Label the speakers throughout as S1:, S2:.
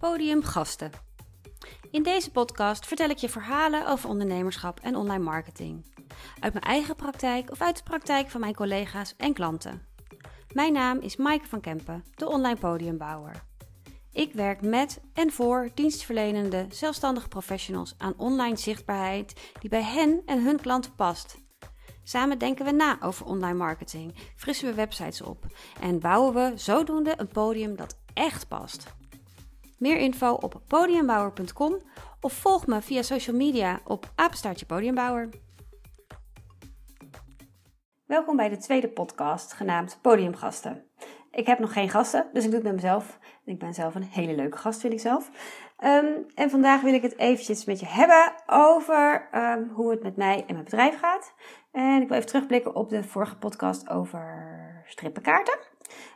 S1: Podiumgasten. In deze podcast vertel ik je verhalen over ondernemerschap en online marketing. Uit mijn eigen praktijk of uit de praktijk van mijn collega's en klanten. Mijn naam is Maaike van Kempen, de online podiumbouwer. Ik werk met en voor dienstverlenende zelfstandige professionals aan online zichtbaarheid die bij hen en hun klanten past. Samen denken we na over online marketing, frissen we websites op en bouwen we zodoende een podium dat echt past. Meer info op podiumbouwer.com of volg me via social media op apenstaartje podiumbouwer. Welkom bij de tweede podcast genaamd Podiumgasten. Ik heb nog geen gasten, dus ik doe het met mezelf. Ik ben zelf een hele leuke gast, vind ik zelf. Ehm, en vandaag wil ik het eventjes met je hebben over ehm, hoe het met mij en mijn bedrijf gaat. En ik wil even terugblikken op de vorige podcast over strippenkaarten.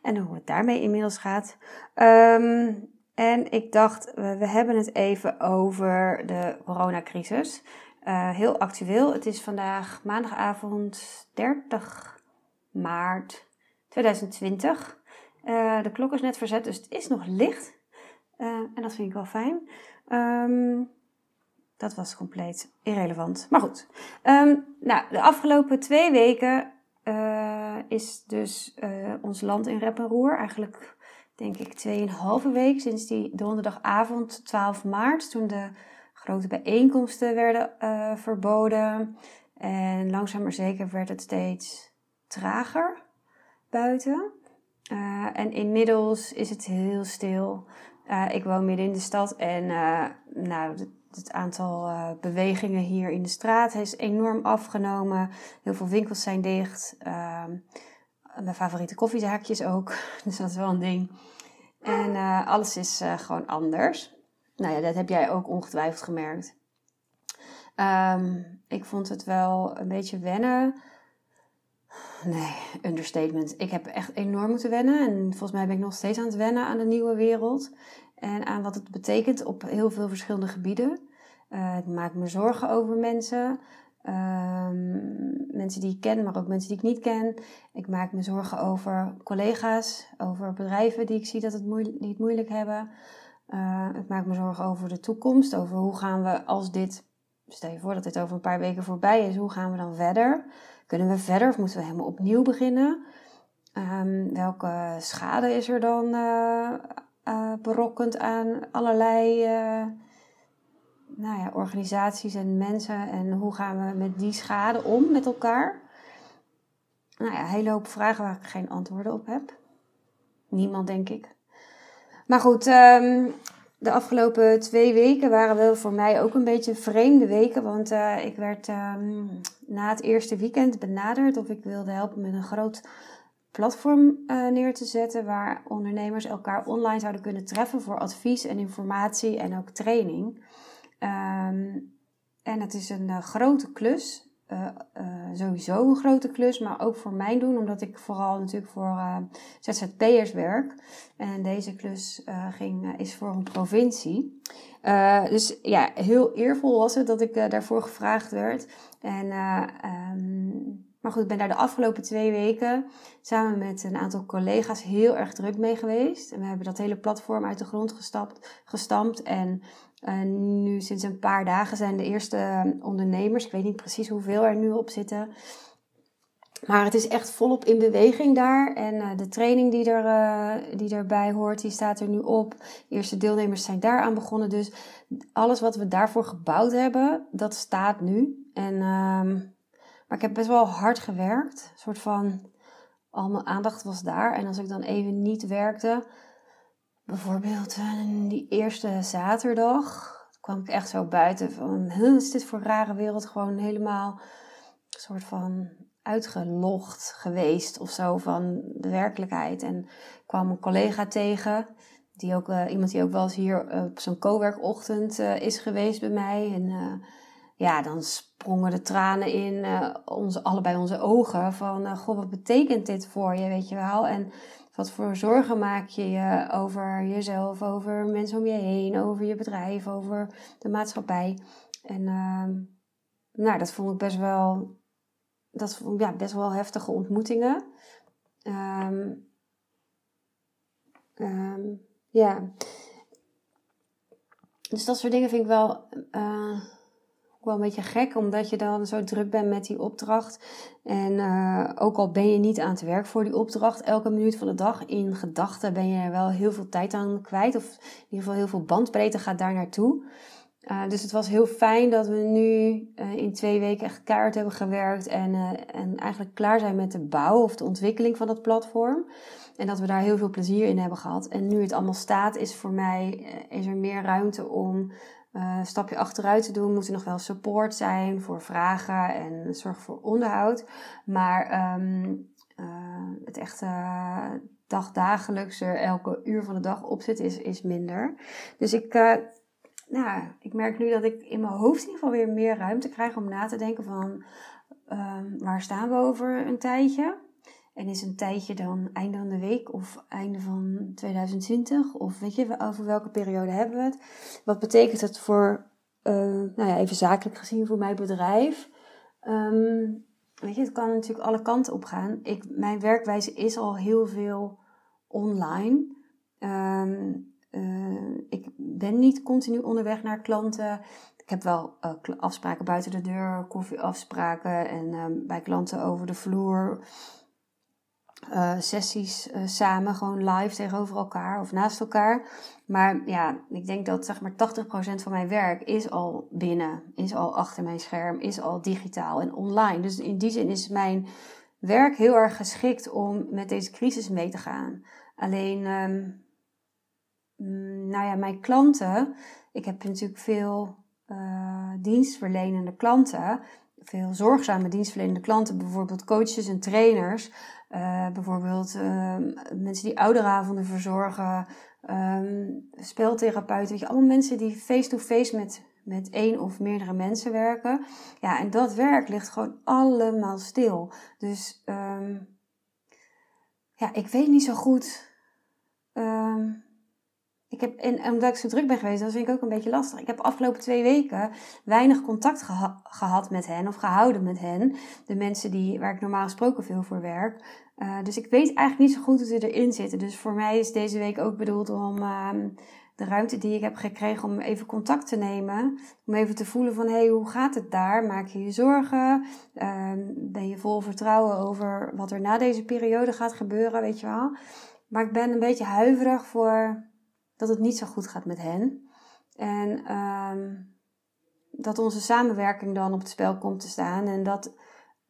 S1: En hoe het daarmee inmiddels gaat. Ehm, en ik dacht, we, hebben het even over de coronacrisis. Uh, heel actueel. Het is vandaag maandagavond 30 maart 2020. Uh, de klok is net verzet, dus het is nog licht. Uh, en dat vind ik wel fijn. Um, dat was compleet irrelevant. Maar goed. Um, nou, de afgelopen twee weken is dus ons land in rep en roer. Eigenlijk denk ik tweeënhalve week sinds die donderdagavond 12 maart. Toen de grote bijeenkomsten werden verboden. En langzaam maar zeker werd het steeds trager buiten. Uh, en inmiddels is het heel stil. Uh, ik woon midden in de stad en nou, het, het aantal bewegingen hier in de straat is enorm afgenomen. Heel veel winkels zijn dicht. Ehm, mijn favoriete koffiezaakjes ook. Dus dat is wel een ding. En alles is gewoon anders. Nou ja, dat heb jij ook ongetwijfeld gemerkt. Um, ik vond het wel een beetje wennen Nee, understatement. Ik heb echt enorm moeten wennen. En volgens mij ben ik nog steeds aan het wennen aan de nieuwe wereld. En aan wat het betekent op heel veel verschillende gebieden. Uh, ik maak me zorgen over mensen. Um, mensen die ik ken, maar ook mensen die ik niet ken. Ik maak me zorgen over collega's, over bedrijven die ik zie dat het, moeilijk, die het moeilijk hebben. Uh, ik maak me zorgen over de toekomst, over hoe gaan we als dit, stel je voor dat dit over een paar weken voorbij is, hoe gaan we dan verder? Kunnen we verder of moeten we helemaal opnieuw beginnen? Um, welke schade is er dan uh, berokkend aan allerlei nou ja, organisaties en mensen? En hoe gaan we met die schade om met elkaar? Nou ja, een hele hoop vragen waar ik geen antwoorden op heb. Niemand, denk ik. Maar goed, um, de afgelopen twee weken waren wel voor mij ook een beetje vreemde weken. Want uh, ik werd um, na het eerste weekend benaderd of ik wilde helpen met een groot platform uh, neer te zetten. Waar ondernemers elkaar online zouden kunnen treffen voor advies en informatie en ook training. Um, en het is een uh, grote klus. Uh, uh, sowieso een grote klus, maar ook voor mijn doen, omdat ik vooral natuurlijk voor ZZP'ers werk. En deze klus ging, is voor een provincie. dus ja, heel eervol was het dat ik daarvoor gevraagd werd. En, um, maar goed, ik ben daar de afgelopen twee weken samen met een aantal collega's heel erg druk mee geweest. En we hebben dat hele platform uit de grond gestapt, gestampt. En en nu sinds een paar dagen zijn de eerste ondernemers, ik weet niet precies hoeveel er nu op zitten. Maar het is echt volop in beweging daar. En uh, de training die, er, uh, die erbij hoort, die staat er nu op. Eerste deelnemers zijn daaraan begonnen. Dus alles wat we daarvoor gebouwd hebben, dat staat nu. En, uh, maar ik heb best wel hard gewerkt. Een soort van, al mijn aandacht was daar. En als ik dan even niet werkte, bijvoorbeeld eh, die eerste zaterdag kwam ik echt zo buiten van, is dit voor rare wereld? Gewoon helemaal een soort van uitgelogd geweest of zo van de werkelijkheid. En kwam een collega tegen, die ook, uh, iemand die ook wel eens hier op zo'n coworkochtend uh, is geweest bij mij. En ja, dan sprongen de tranen in onze, allebei onze ogen van, goh, wat betekent dit voor je, weet je wel? En wat voor zorgen maak je je over jezelf, over mensen om je heen, over je bedrijf, over de maatschappij? En uh, nou, dat vond ik best wel, dat vond, ja, best wel heftige ontmoetingen. Um, um, ja. Dus dat soort dingen vind ik wel, uh, wel een beetje gek, omdat je dan zo druk bent met die opdracht. En uh, ook al ben je niet aan het werk voor die opdracht, elke minuut van de dag in gedachten ben je er wel heel veel tijd aan kwijt. Of in ieder geval heel veel bandbreedte gaat daar naartoe. Uh, dus het was heel fijn dat we nu uh, in twee weken echt kaart hebben gewerkt en, en eigenlijk klaar zijn met de bouw of de ontwikkeling van dat platform. En dat we daar heel veel plezier in hebben gehad. En nu het allemaal staat, is voor mij is er meer ruimte om een stapje achteruit te doen. Moet er nog wel support zijn voor vragen en zorg voor onderhoud. Maar um, het echte dagdagelijkse, elke uur van de dag opzet is, is minder. Dus ik nou, ik merk nu dat ik in mijn hoofd in ieder geval weer meer ruimte krijg om na te denken van um, waar staan we over een tijdje? En is een tijdje dan einde van de week of einde van 2020? Of weet je, over welke periode hebben we het? Wat betekent het voor, uh, nou ja, even zakelijk gezien voor mijn bedrijf? Um, weet je, het kan natuurlijk alle kanten op gaan. Ik, mijn werkwijze is al heel veel online. Um, uh, ik ben niet continu onderweg naar klanten. Ik heb wel uh, afspraken buiten de deur, koffieafspraken en uh, bij klanten over de vloer. Uh, sessies samen, gewoon live tegenover elkaar of naast elkaar. Maar ja, ik denk dat zeg maar 80% van mijn werk is al binnen, is al achter mijn scherm, is al digitaal en online. Dus in die zin is mijn werk heel erg geschikt om met deze crisis mee te gaan. Alleen um, Mm, nou ja, mijn klanten, ik heb natuurlijk veel uh, dienstverlenende klanten, veel zorgzame dienstverlenende klanten, bijvoorbeeld coaches en trainers, uh, bijvoorbeeld uh, mensen die ouderavonden verzorgen, um, speeltherapeuten, weet je, allemaal mensen die face-to-face met, met één of meerdere mensen werken. Ja, en dat werk ligt gewoon allemaal stil. Dus um, ja, ik weet niet zo goed. Um, ik heb, en omdat ik zo druk ben geweest, dat vind ik ook een beetje lastig. Ik heb de afgelopen twee weken weinig contact gehad met hen of gehouden met hen. De mensen die, waar ik normaal gesproken veel voor werk. Uh, dus ik weet eigenlijk niet zo goed hoe ze erin zitten. Dus voor mij is deze week ook bedoeld om uh, de ruimte die ik heb gekregen om even contact te nemen. Om even te voelen van, hé, hey, hoe gaat het daar? Maak je je zorgen? Uh, ben je vol vertrouwen over wat er na deze periode gaat gebeuren, weet je wel? Maar ik ben een beetje huiverig voor dat het niet zo goed gaat met hen. En um, dat onze samenwerking dan op het spel komt te staan. En dat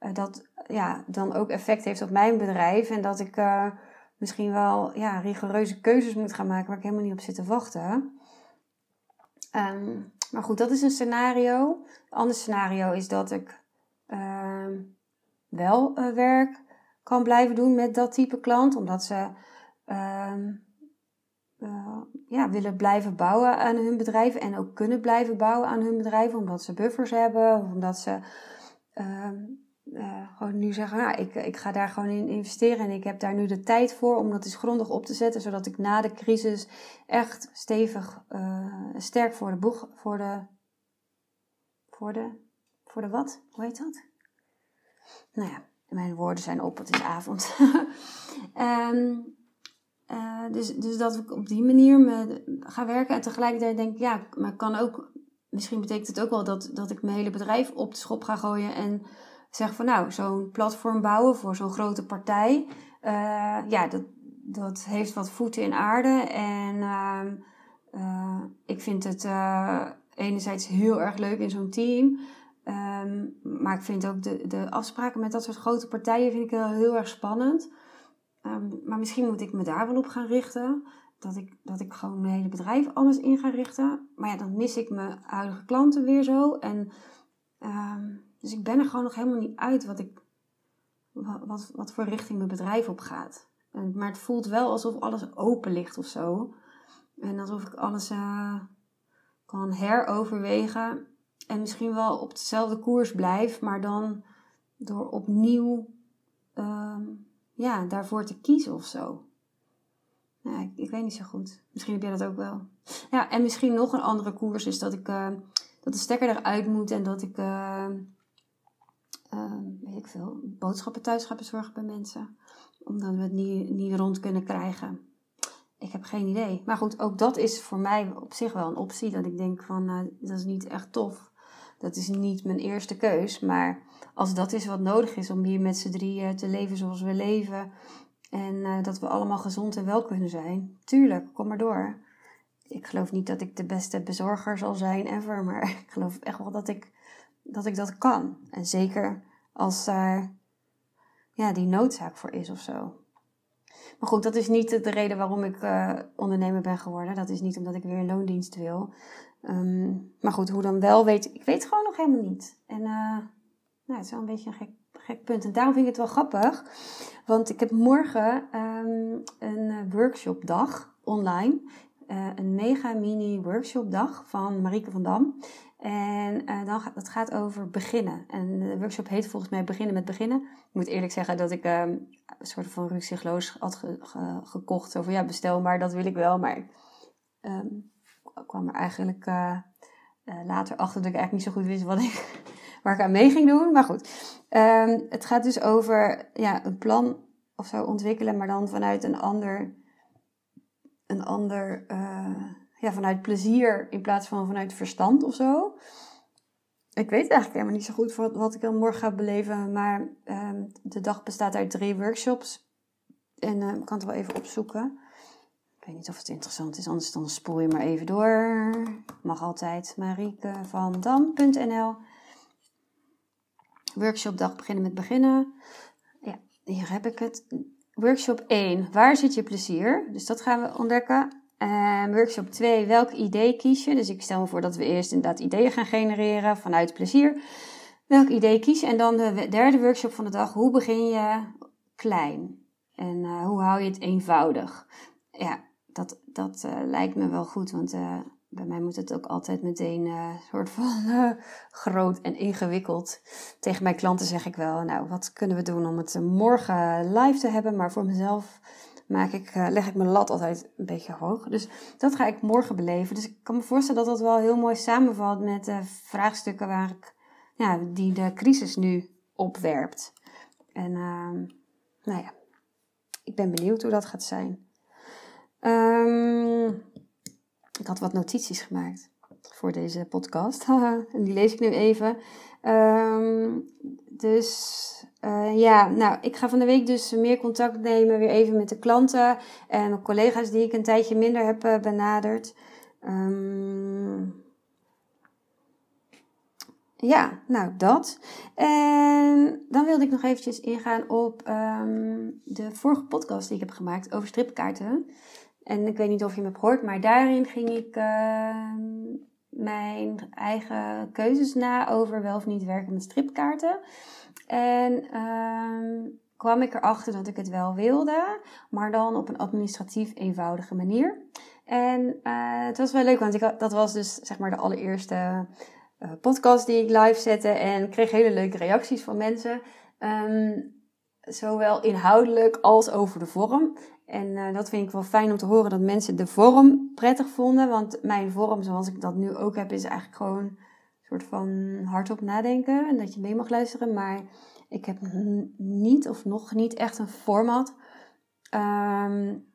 S1: uh, dat ja, dan ook effect heeft op mijn bedrijf. En dat ik uh, misschien wel ja, rigoureuze keuzes moet gaan maken waar ik helemaal niet op zit te wachten. Um, maar goed, dat is een scenario. Een ander scenario is dat ik uh, wel uh, werk kan blijven doen met dat type klant. Omdat ze uh, ja, willen blijven bouwen aan hun bedrijf en ook kunnen blijven bouwen aan hun bedrijf, omdat ze buffers hebben of omdat ze uh, uh, gewoon nu zeggen, nou, ik, ik ga daar gewoon in investeren en ik heb daar nu de tijd voor om dat eens grondig op te zetten, zodat ik na de crisis echt stevig, uh, sterk voor de boeg, voor de, voor de, voor de wat? Hoe heet dat? Nou ja, mijn woorden zijn op, het is avond. um, uh, dus, dus dat ik op die manier me ga werken. En tegelijkertijd denk ik, ja, maar kan ook, misschien betekent het ook wel dat, dat ik mijn hele bedrijf op de schop ga gooien en zeg van nou, zo'n platform bouwen voor zo'n grote partij. Uh, ja, dat, dat heeft wat voeten in aarde. En uh, ik vind het enerzijds heel erg leuk in zo'n team. Um, maar ik vind ook de, de afspraken met dat soort grote partijen vind ik heel, heel erg spannend. Um, maar misschien moet ik me daar wel op gaan richten. Dat ik, dat ik gewoon mijn hele bedrijf anders in ga richten. Maar ja, dan mis ik mijn huidige klanten weer zo. En, um, dus ik ben er gewoon nog helemaal niet uit wat, ik, wat, wat voor richting mijn bedrijf op gaat. En, maar het voelt wel alsof alles open ligt of zo. En alsof ik alles uh, kan heroverwegen. En misschien wel op dezelfde koers blijf, maar dan door opnieuw. Um, ja, daarvoor te kiezen of zo. Ja, ik, weet niet zo goed. Misschien heb jij dat ook wel. Ja, en misschien nog een andere koers is dat ik uh, dat de stekker eruit moet en dat ik, uh, uh, weet ik veel, boodschappen thuis ga bezorgen bij mensen. Omdat we het niet, niet rond kunnen krijgen. ik heb geen idee. Maar goed, ook dat is voor mij op zich wel een optie. Dat ik denk van, dat is niet echt tof. Dat is niet mijn eerste keus. Maar als dat is wat nodig is om hier met z'n drieën te leven zoals we leven. En uh, dat we allemaal gezond en wel kunnen zijn. Tuurlijk, kom maar door. Ik geloof niet dat ik de beste bezorger zal zijn ever. Maar ik geloof echt wel dat ik dat, ik dat kan. En zeker als daar ja, die noodzaak voor is of zo. Maar goed, dat is niet de reden waarom ik uh, ondernemer ben geworden. Dat is niet omdat ik weer een loondienst wil. Um, maar goed, hoe dan wel weet ik weet gewoon nog helemaal niet. En uh, nou, het is wel een beetje een gek, gek punt. En daarom vind ik het wel grappig. Want ik heb morgen um, een eh, workshopdag online. Uh, een mega mini workshopdag van Marieke van Dam. En uh, dan gaat, gaat over beginnen. En de workshop heet volgens mij Beginnen met Beginnen. Ik moet eerlijk zeggen dat ik um, een soort van rukzichtloos had ge, ge, gekocht. Van ja, bestel maar, dat wil ik wel. Maar um, kwam er eigenlijk later achter dat ik eigenlijk niet zo goed wist wat ik, waar ik aan mee ging doen. Maar goed, um, het gaat dus over ja, een plan of zo ontwikkelen, maar dan vanuit een ander, een ander ja, vanuit plezier in plaats van vanuit verstand of zo. Ik weet eigenlijk helemaal niet zo goed wat, wat ik dan morgen ga beleven. Maar um, de dag bestaat uit drie workshops. En uh, ik kan het wel even opzoeken. Ik weet niet of het interessant is, anders dan spoel je maar even door. Mag altijd mariekevandam.nl Workshopdag beginnen met beginnen. Ja, hier heb ik het. Workshop 1. Waar zit je plezier? Dus dat gaan we ontdekken. Workshop 2, welk idee kies je? Dus ik stel me voor dat we eerst inderdaad ideeën gaan genereren vanuit plezier. Welk idee kies je? En dan de derde workshop van de dag, hoe begin je klein? En uh, hoe hou je het eenvoudig? Ja, dat, dat uh, lijkt me wel goed, want uh, bij mij moet het ook altijd meteen een soort van groot en ingewikkeld. Tegen mijn klanten zeg ik wel, nou, wat kunnen we doen om het morgen live te hebben? Maar voor mezelf maak ik, leg ik mijn lat altijd een beetje hoog. Dus dat ga ik morgen beleven. Dus ik kan me voorstellen dat dat wel heel mooi samenvalt met vraagstukken waar ik, ja, die de crisis nu opwerpt. En uh, nou ja, ik ben benieuwd hoe dat gaat zijn. Um, ik had wat notities gemaakt voor deze podcast. en die lees ik nu even. Um, dus uh, ja, nou, ik ga van de week dus meer contact nemen, weer even met de klanten en mijn collega's die ik een tijdje minder heb uh, benaderd. Um, ja, nou dat. En dan wilde ik nog eventjes ingaan op um, de vorige podcast die ik heb gemaakt over stripkaarten. En ik weet niet of je me hebt gehoord, maar daarin ging ik uh, mijn eigen keuzes na over wel of niet werken met stripkaarten. En um, kwam ik erachter dat ik het wel wilde, maar dan op een administratief eenvoudige manier. En uh, het was wel leuk, want ik dat was dus zeg maar de allereerste uh, podcast die ik live zette en kreeg hele leuke reacties van mensen. Um, zowel inhoudelijk als over de vorm. En uh, dat vind ik wel fijn om te horen dat mensen de vorm prettig vonden. Want mijn vorm, zoals ik dat nu ook heb, is eigenlijk gewoon een soort van hardop nadenken. En dat je mee mag luisteren. Maar ik heb niet of nog niet echt een format. Um,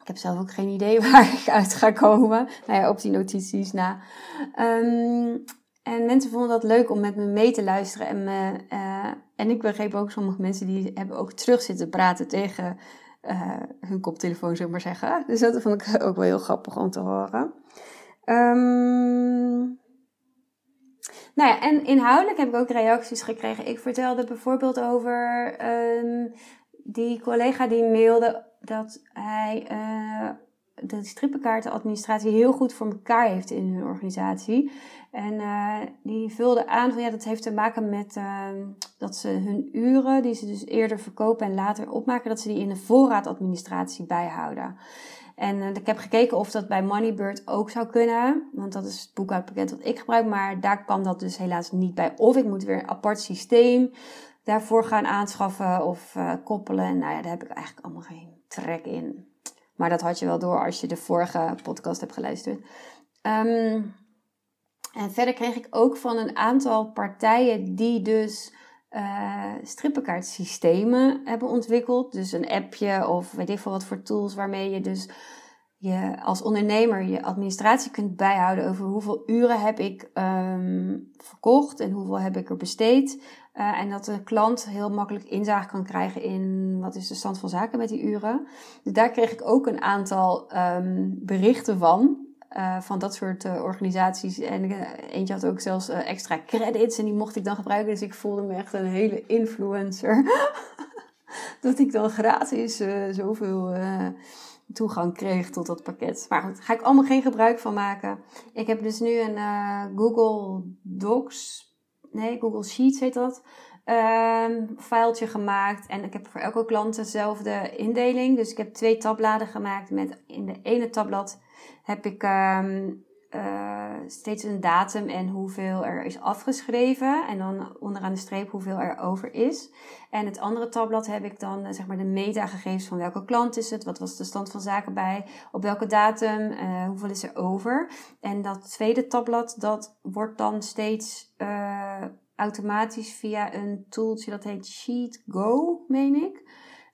S1: ik heb zelf ook geen idee waar ik uit ga komen. Nou ja, op die notities na. Um, en mensen vonden dat leuk om met me mee te luisteren. En, me, uh, en ik begreep ook sommige mensen die hebben ook terug zitten praten tegen uh, hun koptelefoon, zeg maar zeggen. Dus dat vond ik ook wel heel grappig om te horen. Um, nou ja, en inhoudelijk heb ik ook reacties gekregen. Ik vertelde bijvoorbeeld over um, die collega die mailde dat hij uh, de strippenkaartenadministratie heel goed voor elkaar heeft in hun organisatie. En uh, die vulde aan van ja, dat heeft te maken met uh, dat ze hun uren, die ze dus eerder verkopen en later opmaken, dat ze die in de voorraadadministratie bijhouden. En uh, ik heb gekeken of dat bij Moneybird ook zou kunnen. Want dat is het boekhoudpakket dat ik gebruik. Maar daar kan dat dus helaas niet bij. Of ik moet weer een apart systeem daarvoor gaan aanschaffen of uh, koppelen. En nou ja, daar heb ik eigenlijk allemaal geen trek in. Maar dat had je wel door als je de vorige podcast hebt geluisterd. Um, en verder kreeg ik ook van een aantal partijen die dus uh, strippenkaartsystemen hebben ontwikkeld. Dus een appje of weet ik veel wat voor tools waarmee je dus je als ondernemer je administratie kunt bijhouden over hoeveel uren heb ik um, verkocht en hoeveel heb ik er besteed. Uh, en dat de klant heel makkelijk inzage kan krijgen in wat is de stand van zaken met die uren. Dus daar kreeg ik ook een aantal um, berichten van. Uh, van dat soort uh, organisaties. En eentje had ook zelfs extra credits en die mocht ik dan gebruiken. Dus ik voelde me echt een hele influencer. dat ik dan gratis zoveel toegang kreeg tot dat pakket. Maar goed, ga ik allemaal geen gebruik van maken. Ik heb dus nu een Google Docs, nee, Google Sheets heet dat, um, filetje gemaakt. En ik heb voor elke klant dezelfde indeling. Dus ik heb twee tabbladen gemaakt met in de ene tabblad heb ik um, uh, steeds een datum en hoeveel er is afgeschreven. En dan onderaan de streep hoeveel er over is. En het andere tabblad heb ik dan uh, zeg maar de metagegevens van welke klant is het, wat was de stand van zaken bij, op welke datum, uh, hoeveel is er over. En dat tweede tabblad dat wordt dan steeds automatisch via een tooltje dat heet Sheet Go, meen ik.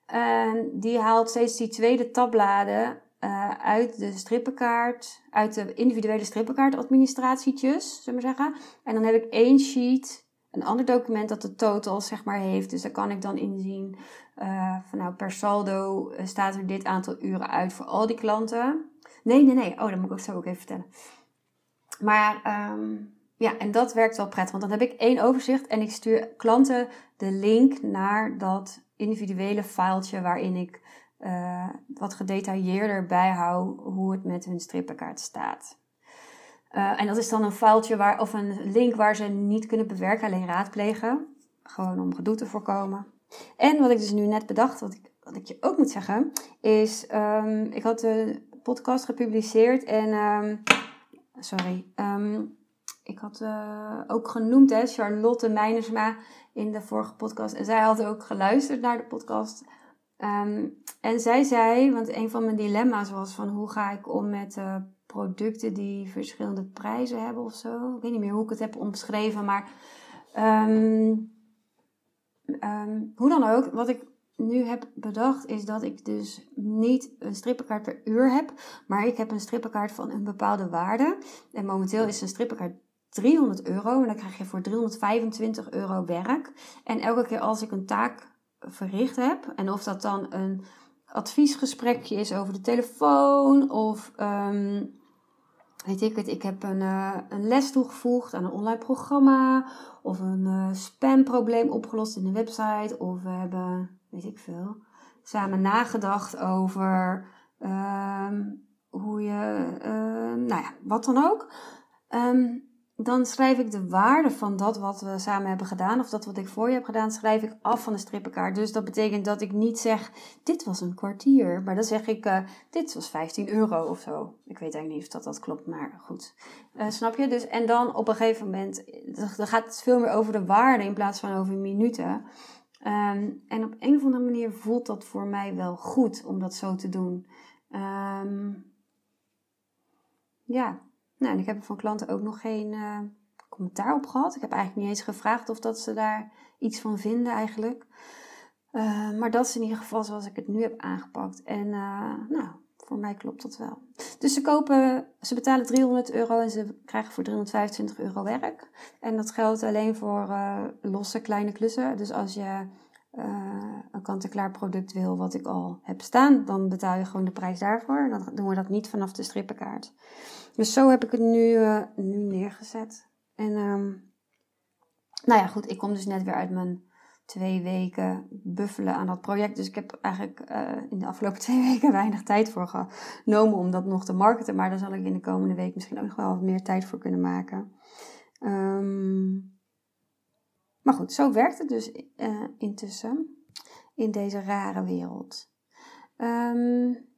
S1: En die haalt steeds die tweede tabbladen uh, uit de strippenkaart, uit de individuele strippenkaartadministratietjes, zullen we zeggen. En dan heb ik één sheet, een ander document dat de total zeg maar heeft. Dus daar kan ik dan inzien uh, van nou per saldo uh, staat er dit aantal uren uit voor al die klanten. Nee, nee, nee. Oh, dat moet ik ook zo ook even vertellen. Maar um, ja, en dat werkt wel prettig, want dan heb ik één overzicht en ik stuur klanten de link naar dat individuele filetje waarin ik uh, wat gedetailleerder bijhoud hoe het met hun strippenkaart staat. Uh, en dat is dan een foutje waar, of een link waar ze niet kunnen bewerken, alleen raadplegen. Gewoon om gedoe te voorkomen. En wat ik dus nu net bedacht, wat ik, wat ik je ook moet zeggen, is: um, ik had de podcast gepubliceerd en. Um, sorry. Um, ik had uh, ook genoemd, hè, Charlotte Meinersma in de vorige podcast. En zij had ook geluisterd naar de podcast. Um, en zij zei, want een van mijn dilemma's was van hoe ga ik om met uh, producten die verschillende prijzen hebben of zo. Ik weet niet meer hoe ik het heb omschreven, maar um, um, hoe dan ook, wat ik nu heb bedacht is dat ik dus niet een strippenkaart per uur heb, maar ik heb een strippenkaart van een bepaalde waarde. En momenteel is een strippenkaart 300 euro en dan krijg je voor 325 euro werk. En elke keer als ik een taak verricht heb. En of dat dan een adviesgesprekje is over de telefoon of um, weet ik het, ik heb een, uh, een les toegevoegd aan een online programma of een uh, spamprobleem opgelost in de website of we hebben, weet ik veel, samen nagedacht over um, hoe je, uh, nou ja, wat dan ook. Um, dan schrijf ik de waarde van dat wat we samen hebben gedaan, of dat wat ik voor je heb gedaan, schrijf ik af van de strippenkaart. Dus dat betekent dat ik niet zeg, dit was een kwartier, maar dan zeg ik, uh, dit was 15 euro of zo. Ik weet eigenlijk niet of dat, dat klopt, maar goed. Uh, snap je? Dus, en dan op een gegeven moment, dan gaat het veel meer over de waarde in plaats van over minuten. Um, en op een of andere manier voelt dat voor mij wel goed om dat zo te doen. Um, ja, nou, en ik heb er van klanten ook nog geen uh, commentaar op gehad. Ik heb eigenlijk niet eens gevraagd of dat ze daar iets van vinden eigenlijk. Uh, maar dat is in ieder geval zoals ik het nu heb aangepakt. En uh, nou, voor mij klopt dat wel. Dus ze kopen, ze betalen 300 euro en ze krijgen voor 325 euro werk. En dat geldt alleen voor losse kleine klussen. Dus als je een kant-en-klaar product wil wat ik al heb staan, dan betaal je gewoon de prijs daarvoor. Dan doen we dat niet vanaf de strippenkaart. Dus zo heb ik het nu, uh, nu neergezet. En um, nou ja, goed, ik kom dus net weer uit mijn twee weken buffelen aan dat project. Dus ik heb eigenlijk uh, in de afgelopen twee weken weinig tijd voor genomen om dat nog te marketen. Maar daar zal ik in de komende week misschien ook nog wel wat meer tijd voor kunnen maken. Um, maar goed, zo werkt het dus uh, intussen in deze rare wereld. Um,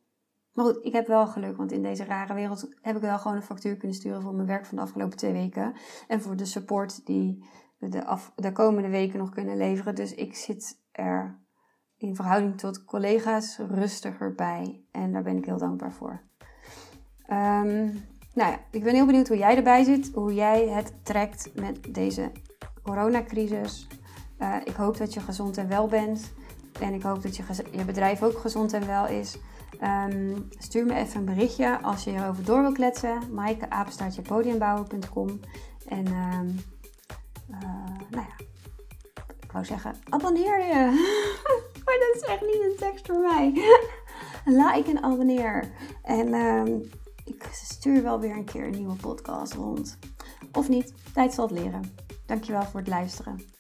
S1: maar goed, ik heb wel geluk, want in deze rare wereld heb ik wel gewoon een factuur kunnen sturen voor mijn werk van de afgelopen twee weken. En voor de support die we de, af, de komende weken nog kunnen leveren. Dus ik zit er in verhouding tot collega's rustiger bij. En daar ben ik heel dankbaar voor. Um, nou ja, ik ben heel benieuwd hoe jij erbij zit. Hoe jij het trekt met deze coronacrisis. Uh, ik hoop dat je gezond en wel bent. En ik hoop dat je, je bedrijf ook gezond en wel is. Um, stuur me even een berichtje als je erover door wil kletsen. Maaike, apenstaartjepodiumbouwen.com En um, uh, nou ja, ik wou zeggen, abonneer je. maar dat is echt niet een tekst voor mij. like en abonneer. En um, ik stuur wel weer een keer een nieuwe podcast rond. Of niet, tijd zal het leren. Dankjewel voor het luisteren.